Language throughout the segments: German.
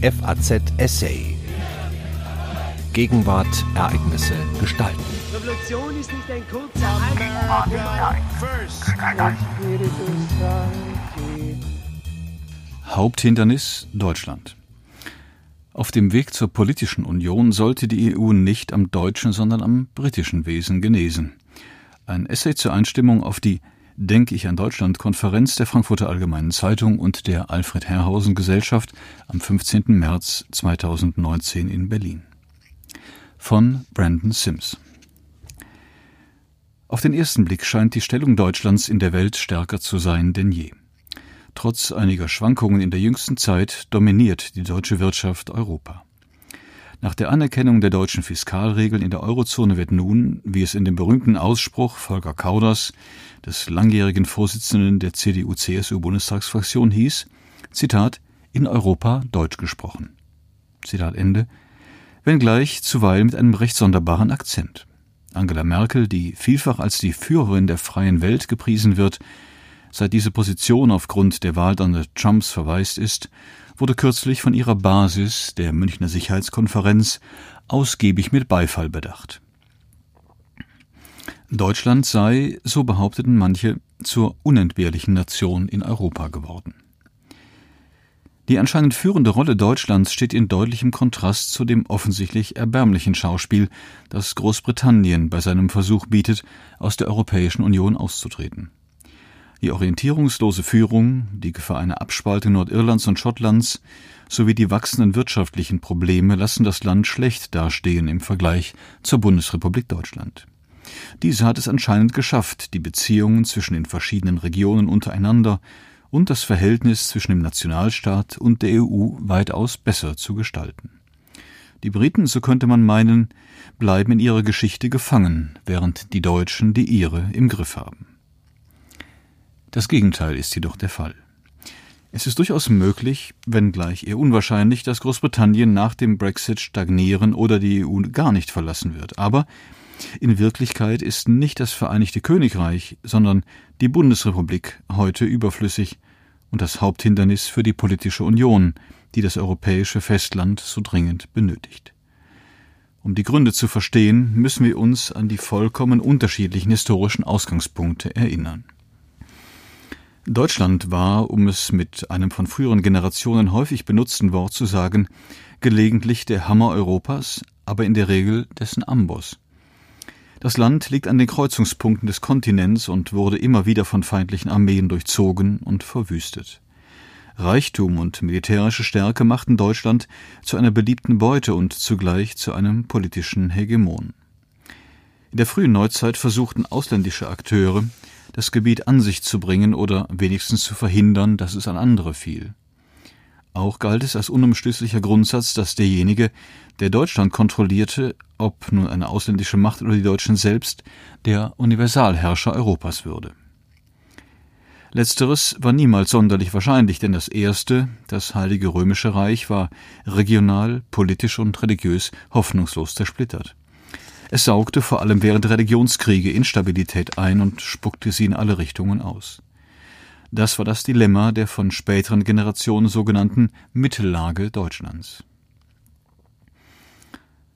FAZ Essay. Gegenwart, Ereignisse, Gestalten. Revolution ist nicht ein kurzer Haupthindernis Deutschland. Auf dem Weg zur politischen Union sollte die EU nicht am deutschen, sondern am britischen Wesen genesen. Ein Essay zur Einstimmung auf die Denke ich an Deutschland Konferenz der Frankfurter Allgemeinen Zeitung und der Alfred Herrhausen Gesellschaft am 15. März 2019 in Berlin. Von Brandon Sims. Auf den ersten Blick scheint die Stellung Deutschlands in der Welt stärker zu sein denn je. Trotz einiger Schwankungen in der jüngsten Zeit dominiert die deutsche Wirtschaft Europa. Nach der Anerkennung der deutschen Fiskalregeln in der Eurozone wird nun, wie es in dem berühmten Ausspruch Volker Kauders, des langjährigen Vorsitzenden der CDU-CSU-Bundestagsfraktion hieß, Zitat, in Europa Deutsch gesprochen. Zitat Ende, wenngleich zuweilen mit einem recht sonderbaren Akzent. Angela Merkel, die vielfach als die Führerin der freien Welt gepriesen wird, seit diese Position aufgrund der Wahl Donald Trumps verwaist ist, wurde kürzlich von ihrer Basis, der Münchner Sicherheitskonferenz, ausgiebig mit Beifall bedacht. Deutschland sei, so behaupteten manche, zur unentbehrlichen Nation in Europa geworden. Die anscheinend führende Rolle Deutschlands steht in deutlichem Kontrast zu dem offensichtlich erbärmlichen Schauspiel, das Großbritannien bei seinem Versuch bietet, aus der Europäischen Union auszutreten. Die orientierungslose Führung, die Gefahr einer Abspaltung Nordirlands und Schottlands sowie die wachsenden wirtschaftlichen Probleme lassen das Land schlecht dastehen im Vergleich zur Bundesrepublik Deutschland. Diese hat es anscheinend geschafft, die Beziehungen zwischen den verschiedenen Regionen untereinander und das Verhältnis zwischen dem Nationalstaat und der EU weitaus besser zu gestalten. Die Briten, so könnte man meinen, bleiben in ihrer Geschichte gefangen, während die Deutschen die ihre im Griff haben. Das Gegenteil ist jedoch der Fall. Es ist durchaus möglich, wenngleich eher unwahrscheinlich, dass Großbritannien nach dem Brexit stagnieren oder die EU gar nicht verlassen wird. Aber in Wirklichkeit ist nicht das Vereinigte Königreich, sondern die Bundesrepublik heute überflüssig und das Haupthindernis für die politische Union, die das europäische Festland so dringend benötigt. Um die Gründe zu verstehen, müssen wir uns an die vollkommen unterschiedlichen historischen Ausgangspunkte erinnern. Deutschland war, um es mit einem von früheren Generationen häufig benutzten Wort zu sagen, gelegentlich der Hammer Europas, aber in der Regel dessen Amboss. Das Land liegt an den Kreuzungspunkten des Kontinents und wurde immer wieder von feindlichen Armeen durchzogen und verwüstet. Reichtum und militärische Stärke machten Deutschland zu einer beliebten Beute und zugleich zu einem politischen Hegemon. In der frühen Neuzeit versuchten ausländische Akteure, das Gebiet an sich zu bringen oder wenigstens zu verhindern, dass es an andere fiel. Auch galt es als unumstößlicher Grundsatz, dass derjenige, der Deutschland kontrollierte, ob nun eine ausländische Macht oder die Deutschen selbst, der Universalherrscher Europas würde. Letzteres war niemals sonderlich wahrscheinlich, denn das erste, das Heilige Römische Reich, war regional, politisch und religiös hoffnungslos zersplittert. Es saugte vor allem während Religionskriege Instabilität ein und spuckte sie in alle Richtungen aus. Das war das Dilemma der von späteren Generationen sogenannten Mittellage Deutschlands.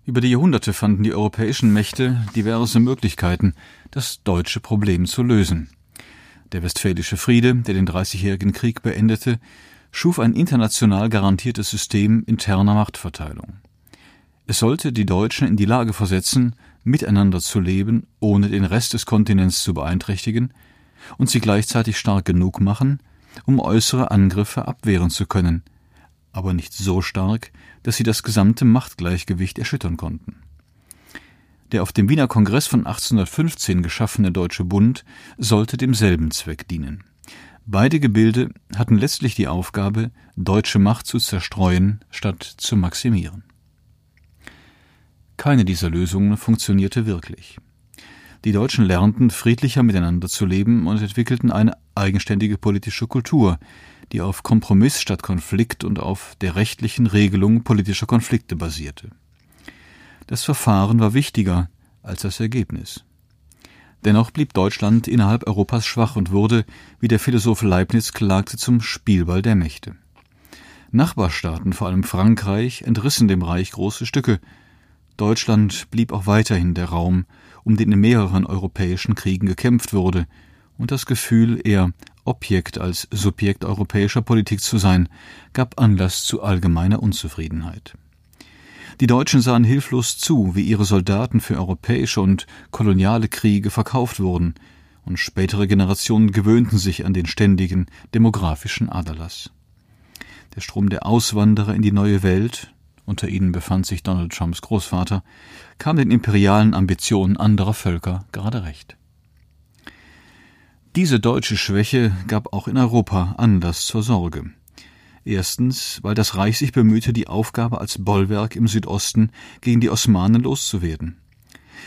Über die Jahrhunderte fanden die europäischen Mächte diverse Möglichkeiten, das deutsche Problem zu lösen. Der Westfälische Friede, der den Dreißigjährigen Krieg beendete, schuf ein international garantiertes System interner Machtverteilung. Es sollte die Deutschen in die Lage versetzen, miteinander zu leben, ohne den Rest des Kontinents zu beeinträchtigen, und sie gleichzeitig stark genug machen, um äußere Angriffe abwehren zu können, aber nicht so stark, dass sie das gesamte Machtgleichgewicht erschüttern konnten. Der auf dem Wiener Kongress von 1815 geschaffene Deutsche Bund sollte demselben Zweck dienen. Beide Gebilde hatten letztlich die Aufgabe, deutsche Macht zu zerstreuen statt zu maximieren. Keine dieser Lösungen funktionierte wirklich. Die Deutschen lernten, friedlicher miteinander zu leben und entwickelten eine eigenständige politische Kultur, die auf Kompromiss statt Konflikt und auf der rechtlichen Regelung politischer Konflikte basierte. Das Verfahren war wichtiger als das Ergebnis. Dennoch blieb Deutschland innerhalb Europas schwach und wurde, wie der Philosoph Leibniz klagte, zum Spielball der Mächte. Nachbarstaaten, vor allem Frankreich, entrissen dem Reich große Stücke. Deutschland blieb auch weiterhin der Raum, um den in mehreren europäischen Kriegen gekämpft wurde, und das Gefühl, eher Objekt als Subjekt europäischer Politik zu sein, gab Anlass zu allgemeiner Unzufriedenheit. Die Deutschen sahen hilflos zu, wie ihre Soldaten für europäische und koloniale Kriege verkauft wurden, und spätere Generationen gewöhnten sich an den ständigen demografischen Aderlass. Der Strom der Auswanderer in die neue Welt, unter ihnen befand sich Donald Trumps Großvater, kam den imperialen Ambitionen anderer Völker gerade recht. Diese deutsche Schwäche gab auch in Europa Anlass zur Sorge. Erstens, weil das Reich sich bemühte, die Aufgabe als Bollwerk im Südosten gegen die Osmanen loszuwerden.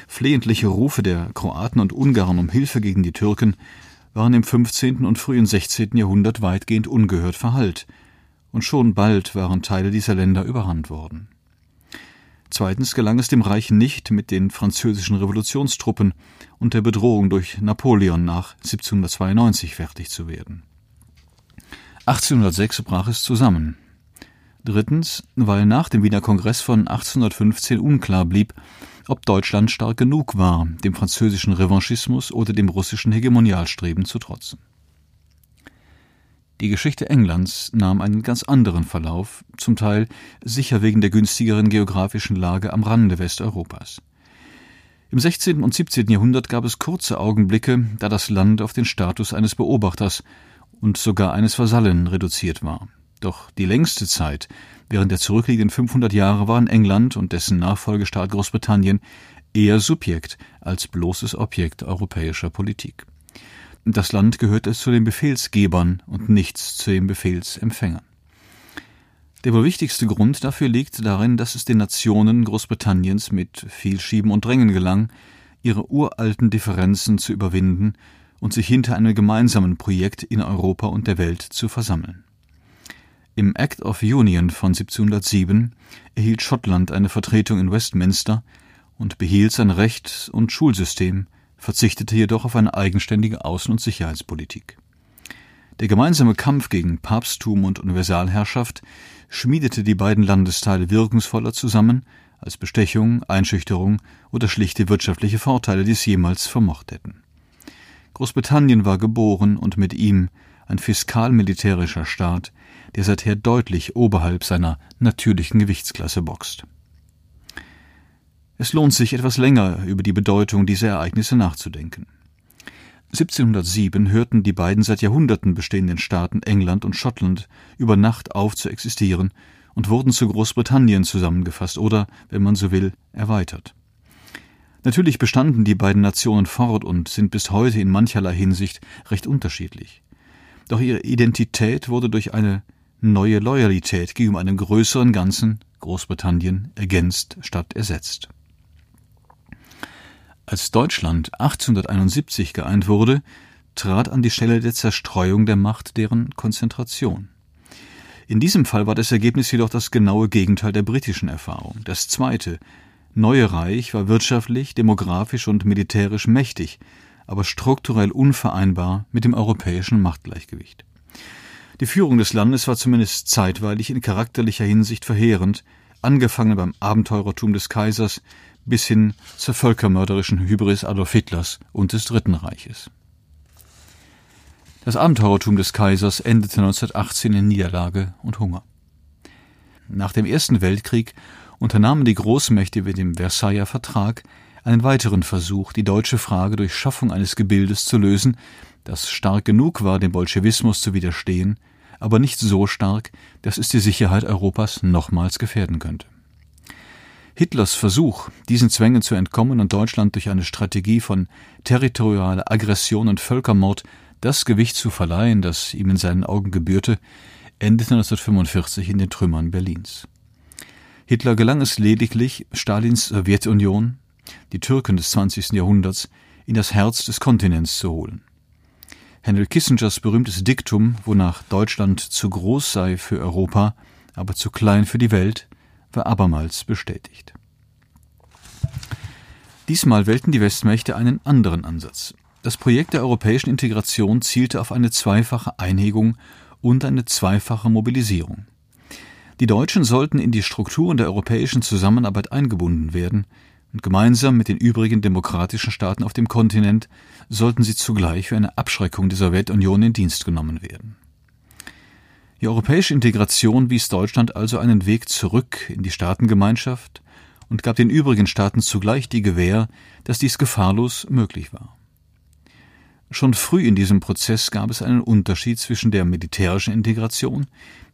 Flehentliche Rufe der Kroaten und Ungarn um Hilfe gegen die Türken waren im 15. und frühen 16. Jahrhundert weitgehend ungehört verhallt, und schon bald waren Teile dieser Länder überrannt worden. Zweitens gelang es dem Reich nicht, mit den französischen Revolutionstruppen und der Bedrohung durch Napoleon nach 1792 fertig zu werden. 1806 brach es zusammen. Drittens, weil nach dem Wiener Kongress von 1815 unklar blieb, ob Deutschland stark genug war, dem französischen Revanchismus oder dem russischen Hegemonialstreben zu trotzen. Die Geschichte Englands nahm einen ganz anderen Verlauf, zum Teil sicher wegen der günstigeren geografischen Lage am Rande Westeuropas. Im 16. und 17. Jahrhundert gab es kurze Augenblicke, da das Land auf den Status eines Beobachters und sogar eines Vasallen reduziert war. Doch die längste Zeit, während der zurückliegenden 500 Jahre, waren England und dessen Nachfolgestaat Großbritannien eher Subjekt als bloßes Objekt europäischer Politik. Das Land gehörte zu den Befehlsgebern und nichts zu den Befehlsempfängern. Der wohl wichtigste Grund dafür liegt darin, dass es den Nationen Großbritanniens mit viel Schieben und Drängen gelang, ihre uralten Differenzen zu überwinden und sich hinter einem gemeinsamen Projekt in Europa und der Welt zu versammeln. Im Act of Union von 1707 erhielt Schottland eine Vertretung in Westminster und behielt sein Recht und Schulsystem, verzichtete jedoch auf eine eigenständige Außen- und Sicherheitspolitik. Der gemeinsame Kampf gegen Papsttum und Universalherrschaft schmiedete die beiden Landesteile wirkungsvoller zusammen, als Bestechung, Einschüchterung oder schlichte wirtschaftliche Vorteile dies jemals vermocht hätten. Großbritannien war geboren und mit ihm ein fiskal-militärischer Staat, der seither deutlich oberhalb seiner natürlichen Gewichtsklasse boxt. Es lohnt sich etwas länger über die Bedeutung dieser Ereignisse nachzudenken. 1707 hörten die beiden seit Jahrhunderten bestehenden Staaten England und Schottland über Nacht auf zu existieren und wurden zu Großbritannien zusammengefasst oder, wenn man so will, erweitert. Natürlich bestanden die beiden Nationen fort und sind bis heute in mancherlei Hinsicht recht unterschiedlich. Doch ihre Identität wurde durch eine neue Loyalität gegenüber einem größeren Ganzen, Großbritannien, ergänzt statt ersetzt. Als Deutschland 1871 geeint wurde, trat an die Stelle der Zerstreuung der Macht deren Konzentration. In diesem Fall war das Ergebnis jedoch das genaue Gegenteil der britischen Erfahrung. Das zweite, neue Reich war wirtschaftlich, demografisch und militärisch mächtig, aber strukturell unvereinbar mit dem europäischen Machtgleichgewicht. Die Führung des Landes war zumindest zeitweilig in charakterlicher Hinsicht verheerend, angefangen beim Abenteurertum des Kaisers bis hin zur völkermörderischen Hybris Adolf Hitlers und des Dritten Reiches. Das Abenteurertum des Kaisers endete 1918 in Niederlage und Hunger. Nach dem Ersten Weltkrieg unternahmen die Großmächte mit dem Versailler Vertrag einen weiteren Versuch, die deutsche Frage durch Schaffung eines Gebildes zu lösen, das stark genug war, dem Bolschewismus zu widerstehen, aber nicht so stark, dass es die Sicherheit Europas nochmals gefährden könnte. Hitlers Versuch, diesen Zwängen zu entkommen und Deutschland durch eine Strategie von territorialer Aggression und Völkermord das Gewicht zu verleihen, das ihm in seinen Augen gebührte, endete 1945 in den Trümmern Berlins. Hitler gelang es lediglich, Stalins Sowjetunion, die Türken des 20. Jahrhunderts, in das Herz des Kontinents zu holen. Henry Kissingers berühmtes Diktum, wonach Deutschland zu groß sei für Europa, aber zu klein für die Welt, war abermals bestätigt. Diesmal wählten die Westmächte einen anderen Ansatz. Das Projekt der europäischen Integration zielte auf eine zweifache Einhegung und eine zweifache Mobilisierung. Die Deutschen sollten in die Strukturen der europäischen Zusammenarbeit eingebunden werden, und gemeinsam mit den übrigen demokratischen Staaten auf dem Kontinent sollten sie zugleich für eine Abschreckung der Sowjetunion in Dienst genommen werden. Die europäische Integration wies Deutschland also einen Weg zurück in die Staatengemeinschaft und gab den übrigen Staaten zugleich die Gewähr, dass dies gefahrlos möglich war. Schon früh in diesem Prozess gab es einen Unterschied zwischen der militärischen Integration,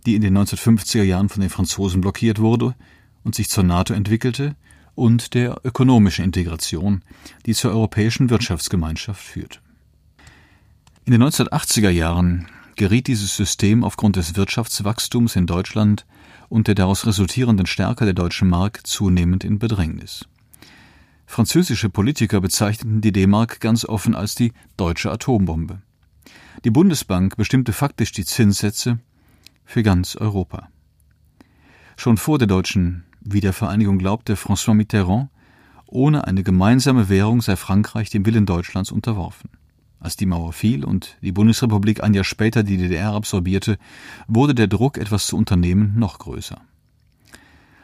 die in den 1950er Jahren von den Franzosen blockiert wurde und sich zur NATO entwickelte, und der ökonomischen Integration, die zur Europäischen Wirtschaftsgemeinschaft führte. In den 1980er Jahren geriet dieses System aufgrund des Wirtschaftswachstums in Deutschland und der daraus resultierenden Stärke der deutschen Mark zunehmend in Bedrängnis. Französische Politiker bezeichneten die D-Mark ganz offen als die deutsche Atombombe. Die Bundesbank bestimmte faktisch die Zinssätze für ganz Europa. Schon vor der deutschen Wiedervereinigung glaubte François Mitterrand, ohne eine gemeinsame Währung sei Frankreich dem Willen Deutschlands unterworfen. Als die Mauer fiel und die Bundesrepublik ein Jahr später die DDR absorbierte, wurde der Druck, etwas zu unternehmen, noch größer.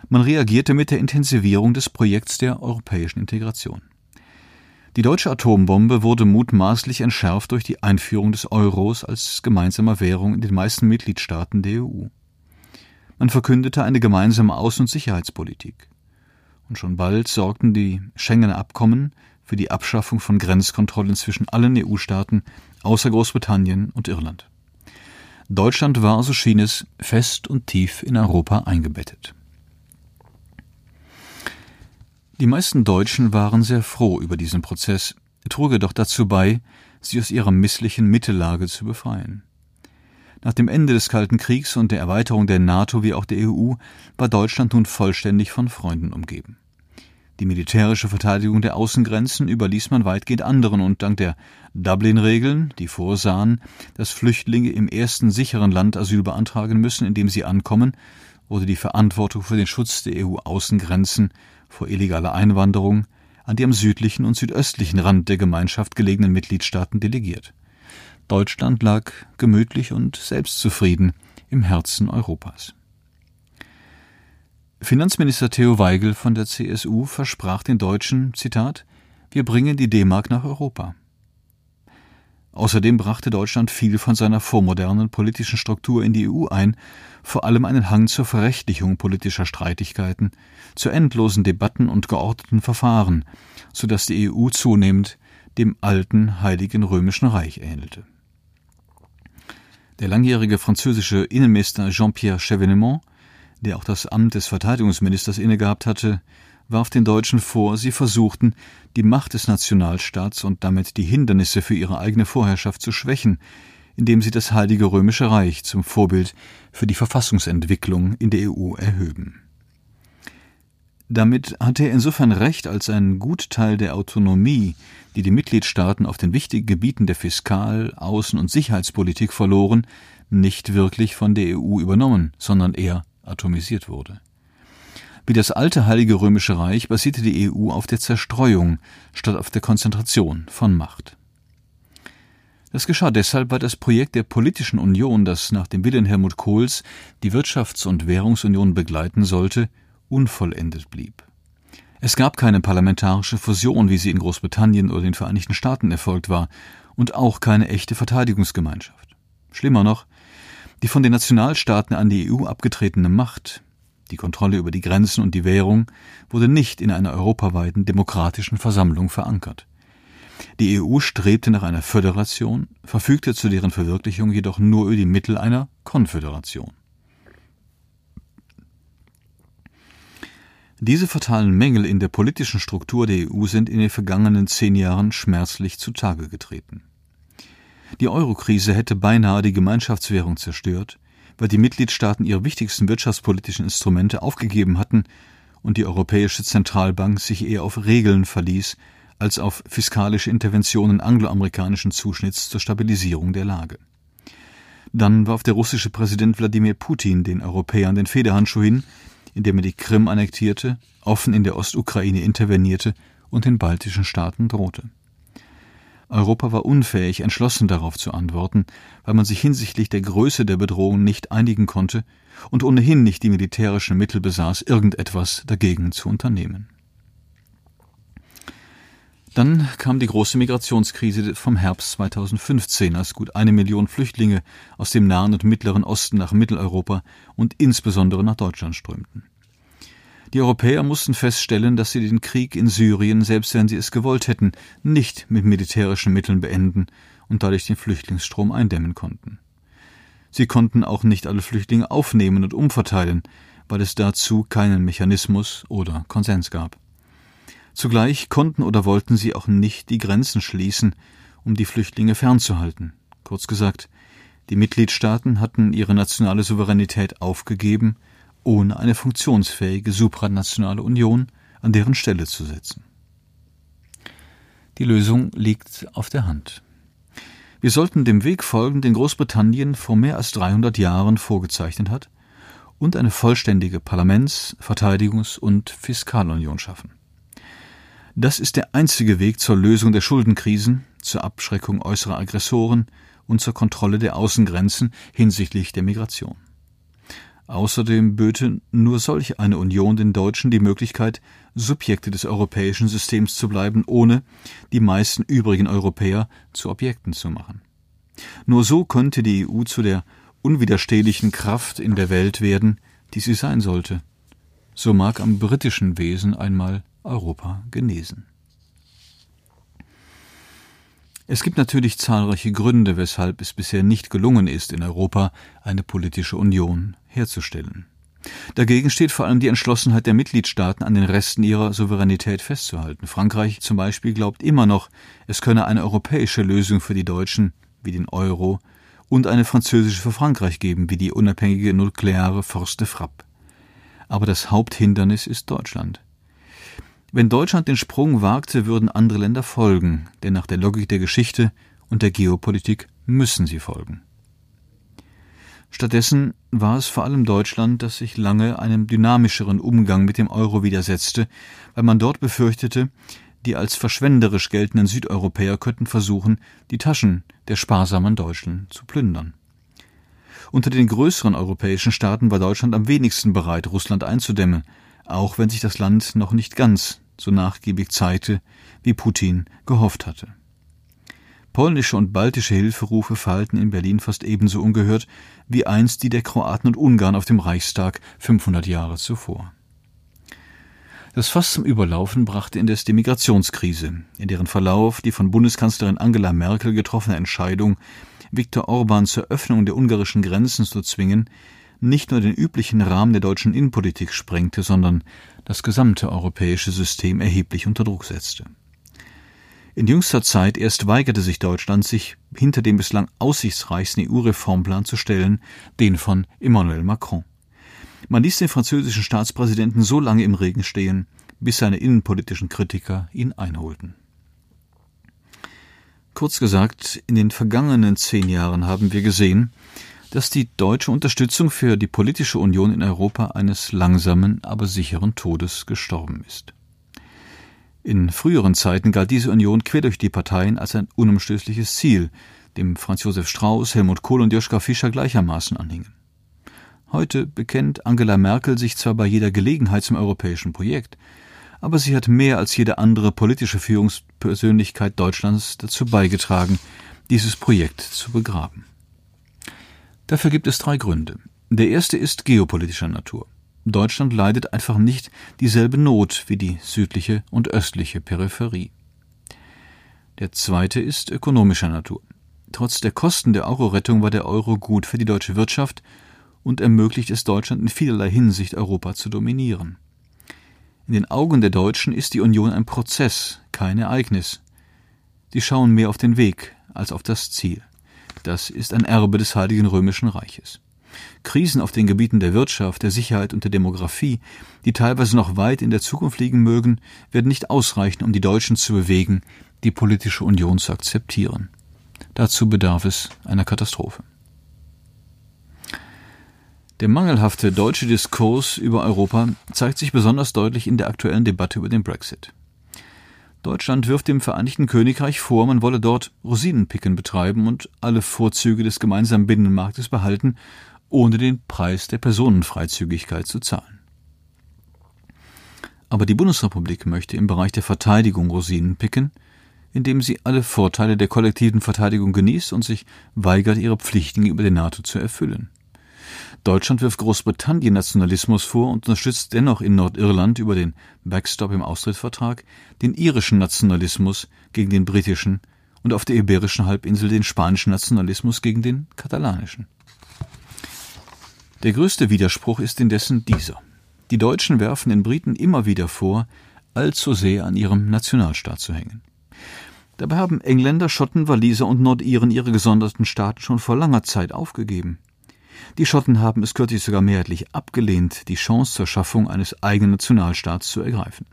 Man reagierte mit der Intensivierung des Projekts der europäischen Integration. Die deutsche Atombombe wurde mutmaßlich entschärft durch die Einführung des Euros als gemeinsamer Währung in den meisten Mitgliedstaaten der EU. Man verkündete eine gemeinsame Außen- und Sicherheitspolitik. Und schon bald sorgten die Schengener Abkommen für die Abschaffung von Grenzkontrollen zwischen allen EU-Staaten außer Großbritannien und Irland. Deutschland war, so schien es, fest und tief in Europa eingebettet. Die meisten Deutschen waren sehr froh über diesen Prozess, trug er doch dazu bei, sie aus ihrer misslichen Mittellage zu befreien. Nach dem Ende des Kalten Kriegs und der Erweiterung der NATO wie auch der EU war Deutschland nun vollständig von Freunden umgeben. Die militärische Verteidigung der Außengrenzen überließ man weitgehend anderen und dank der Dublin-Regeln, die vorsahen, dass Flüchtlinge im ersten sicheren Land Asyl beantragen müssen, in dem sie ankommen, wurde die Verantwortung für den Schutz der EU-Außengrenzen vor illegaler Einwanderung an die am südlichen und südöstlichen Rand der Gemeinschaft gelegenen Mitgliedstaaten delegiert. Deutschland lag gemütlich und selbstzufrieden im Herzen Europas. Finanzminister Theo Weigel von der CSU versprach den Deutschen, Zitat, wir bringen die D-Mark nach Europa. Außerdem brachte Deutschland viel von seiner vormodernen politischen Struktur in die EU ein, vor allem einen Hang zur Verrechtlichung politischer Streitigkeiten, zu endlosen Debatten und geordneten Verfahren, so dass die EU zunehmend dem alten Heiligen Römischen Reich ähnelte. Der langjährige französische Innenminister Jean-Pierre Chevènement der auch das Amt des Verteidigungsministers innegehabt hatte, warf den Deutschen vor, sie versuchten, die Macht des Nationalstaats und damit die Hindernisse für ihre eigene Vorherrschaft zu schwächen, indem sie das Heilige Römische Reich zum Vorbild für die Verfassungsentwicklung in der EU erhöben. Damit hatte er insofern recht, als ein Gutteil der Autonomie, die die Mitgliedstaaten auf den wichtigen Gebieten der Fiskal-, Außen- und Sicherheitspolitik verloren, nicht wirklich von der EU übernommen, sondern eher atomisiert wurde. Wie das alte Heilige Römische Reich basierte die EU auf der Zerstreuung statt auf der Konzentration von Macht. Das geschah deshalb, weil das Projekt der politischen Union, das nach dem Willen Helmut Kohls die Wirtschafts- und Währungsunion begleiten sollte, unvollendet blieb. Es gab keine parlamentarische Fusion, wie sie in Großbritannien oder den Vereinigten Staaten erfolgt war, und auch keine echte Verteidigungsgemeinschaft. Schlimmer noch, die von den Nationalstaaten an die EU abgetretene Macht, die Kontrolle über die Grenzen und die Währung, wurde nicht in einer europaweiten demokratischen Versammlung verankert. Die EU strebte nach einer Föderation, verfügte zu deren Verwirklichung jedoch nur über die Mittel einer Konföderation. Diese fatalen Mängel in der politischen Struktur der EU sind in den vergangenen zehn Jahren schmerzlich zutage getreten. Die Eurokrise hätte beinahe die Gemeinschaftswährung zerstört, weil die Mitgliedstaaten ihre wichtigsten wirtschaftspolitischen Instrumente aufgegeben hatten und die Europäische Zentralbank sich eher auf Regeln verließ als auf fiskalische Interventionen angloamerikanischen Zuschnitts zur Stabilisierung der Lage. Dann warf der russische Präsident Wladimir Putin den Europäern den Federhandschuh hin, indem er die Krim annektierte, offen in der Ostukraine intervenierte und den baltischen Staaten drohte. Europa war unfähig, entschlossen darauf zu antworten, weil man sich hinsichtlich der Größe der Bedrohung nicht einigen konnte und ohnehin nicht die militärischen Mittel besaß, irgendetwas dagegen zu unternehmen. Dann kam die große Migrationskrise vom Herbst 2015, als gut eine Million Flüchtlinge aus dem Nahen und Mittleren Osten nach Mitteleuropa und insbesondere nach Deutschland strömten. Die Europäer mussten feststellen, dass sie den Krieg in Syrien, selbst wenn sie es gewollt hätten, nicht mit militärischen Mitteln beenden und dadurch den Flüchtlingsstrom eindämmen konnten. Sie konnten auch nicht alle Flüchtlinge aufnehmen und umverteilen, weil es dazu keinen Mechanismus oder Konsens gab. Zugleich konnten oder wollten sie auch nicht die Grenzen schließen, um die Flüchtlinge fernzuhalten. Kurz gesagt, die Mitgliedstaaten hatten ihre nationale Souveränität aufgegeben, ohne eine funktionsfähige supranationale Union an deren Stelle zu setzen. Die Lösung liegt auf der Hand. Wir sollten dem Weg folgen, den Großbritannien vor mehr als 300 Jahren vorgezeichnet hat, und eine vollständige Parlaments-, Verteidigungs- und Fiskalunion schaffen. Das ist der einzige Weg zur Lösung der Schuldenkrisen, zur Abschreckung äußerer Aggressoren und zur Kontrolle der Außengrenzen hinsichtlich der Migration. Außerdem böte nur solch eine Union den Deutschen die Möglichkeit, Subjekte des europäischen Systems zu bleiben, ohne die meisten übrigen Europäer zu Objekten zu machen. Nur so könnte die EU zu der unwiderstehlichen Kraft in der Welt werden, die sie sein sollte. So mag am britischen Wesen einmal Europa genesen. Es gibt natürlich zahlreiche Gründe, weshalb es bisher nicht gelungen ist, in Europa eine politische Union herzustellen. Dagegen steht vor allem die Entschlossenheit der Mitgliedstaaten, an den Resten ihrer Souveränität festzuhalten. Frankreich zum Beispiel glaubt immer noch, es könne eine europäische Lösung für die Deutschen, wie den Euro, und eine französische für Frankreich geben, wie die unabhängige nukleare Force de Frappe. Aber das Haupthindernis ist Deutschland. Wenn Deutschland den Sprung wagte, würden andere Länder folgen, denn nach der Logik der Geschichte und der Geopolitik müssen sie folgen. Stattdessen war es vor allem Deutschland, das sich lange einem dynamischeren Umgang mit dem Euro widersetzte, weil man dort befürchtete, die als verschwenderisch geltenden Südeuropäer könnten versuchen, die Taschen der sparsamen Deutschen zu plündern. Unter den größeren europäischen Staaten war Deutschland am wenigsten bereit, Russland einzudämmen, auch wenn sich das Land noch nicht ganz so nachgiebig zeigte, wie Putin gehofft hatte. Polnische und baltische Hilferufe verhalten in Berlin fast ebenso ungehört wie einst die der Kroaten und Ungarn auf dem Reichstag 500 Jahre zuvor. Das Fass zum Überlaufen brachte indes die Migrationskrise, in deren Verlauf die von Bundeskanzlerin Angela Merkel getroffene Entscheidung, Viktor Orban zur Öffnung der ungarischen Grenzen zu zwingen, nicht nur den üblichen Rahmen der deutschen Innenpolitik sprengte, sondern das gesamte europäische System erheblich unter Druck setzte. In jüngster Zeit erst weigerte sich Deutschland, sich hinter dem bislang aussichtsreichsten EU-Reformplan zu stellen, den von Emmanuel Macron. Man ließ den französischen Staatspräsidenten so lange im Regen stehen, bis seine innenpolitischen Kritiker ihn einholten. Kurz gesagt, in den vergangenen zehn Jahren haben wir gesehen, dass die deutsche Unterstützung für die politische Union in Europa eines langsamen, aber sicheren Todes gestorben ist. In früheren Zeiten galt diese Union quer durch die Parteien als ein unumstößliches Ziel, dem Franz Josef Strauß, Helmut Kohl und Joschka Fischer gleichermaßen anhingen. Heute bekennt Angela Merkel sich zwar bei jeder Gelegenheit zum europäischen Projekt, aber sie hat mehr als jede andere politische Führungspersönlichkeit Deutschlands dazu beigetragen, dieses Projekt zu begraben. Dafür gibt es drei Gründe. Der erste ist geopolitischer Natur. Deutschland leidet einfach nicht dieselbe Not wie die südliche und östliche Peripherie. Der zweite ist ökonomischer Natur. Trotz der Kosten der Euro-Rettung war der Euro gut für die deutsche Wirtschaft und ermöglicht es Deutschland in vielerlei Hinsicht Europa zu dominieren. In den Augen der Deutschen ist die Union ein Prozess, kein Ereignis. Sie schauen mehr auf den Weg als auf das Ziel. Das ist ein Erbe des Heiligen Römischen Reiches. Krisen auf den Gebieten der Wirtschaft, der Sicherheit und der Demografie, die teilweise noch weit in der Zukunft liegen mögen, werden nicht ausreichen, um die Deutschen zu bewegen, die politische Union zu akzeptieren. Dazu bedarf es einer Katastrophe. Der mangelhafte deutsche Diskurs über Europa zeigt sich besonders deutlich in der aktuellen Debatte über den Brexit. Deutschland wirft dem Vereinigten Königreich vor, man wolle dort Rosinenpicken betreiben und alle Vorzüge des gemeinsamen Binnenmarktes behalten, ohne den Preis der Personenfreizügigkeit zu zahlen. Aber die Bundesrepublik möchte im Bereich der Verteidigung Rosinen picken, indem sie alle Vorteile der kollektiven Verteidigung genießt und sich weigert, ihre Pflichten gegenüber der NATO zu erfüllen. Deutschland wirft Großbritannien Nationalismus vor und unterstützt dennoch in Nordirland über den Backstop im Austrittsvertrag den irischen Nationalismus gegen den britischen und auf der iberischen Halbinsel den spanischen Nationalismus gegen den katalanischen. Der größte Widerspruch ist indessen dieser. Die Deutschen werfen den Briten immer wieder vor, allzu sehr an ihrem Nationalstaat zu hängen. Dabei haben Engländer, Schotten, Waliser und Nordiren ihre gesonderten Staaten schon vor langer Zeit aufgegeben. Die Schotten haben es kürzlich sogar mehrheitlich abgelehnt, die Chance zur Schaffung eines eigenen Nationalstaats zu ergreifen.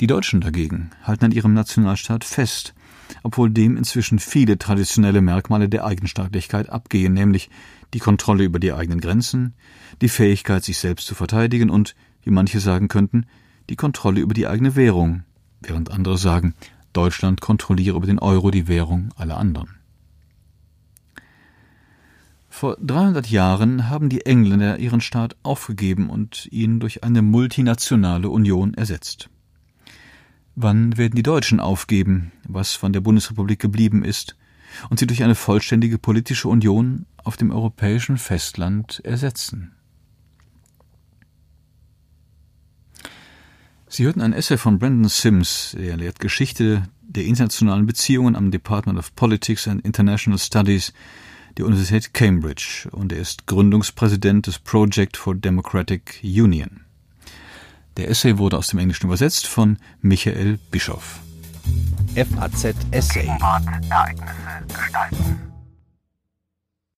Die Deutschen dagegen halten an ihrem Nationalstaat fest, obwohl dem inzwischen viele traditionelle Merkmale der Eigenstaatlichkeit abgehen, nämlich die Kontrolle über die eigenen Grenzen, die Fähigkeit, sich selbst zu verteidigen und, wie manche sagen könnten, die Kontrolle über die eigene Währung, während andere sagen, Deutschland kontrolliere über den Euro die Währung aller anderen. Vor 300 Jahren haben die Engländer ihren Staat aufgegeben und ihn durch eine multinationale Union ersetzt. Wann werden die Deutschen aufgeben, was von der Bundesrepublik geblieben ist, und sie durch eine vollständige politische Union auf dem europäischen Festland ersetzen? Sie hörten ein Essay von Brandon Sims, der lehrt Geschichte der internationalen Beziehungen am Department of Politics and International Studies der Universität Cambridge und er ist Gründungspräsident des Project for Democratic Union. Der Essay wurde aus dem Englischen übersetzt von Michael Bischoff. FAZ Essay. Ereignisse gestalten.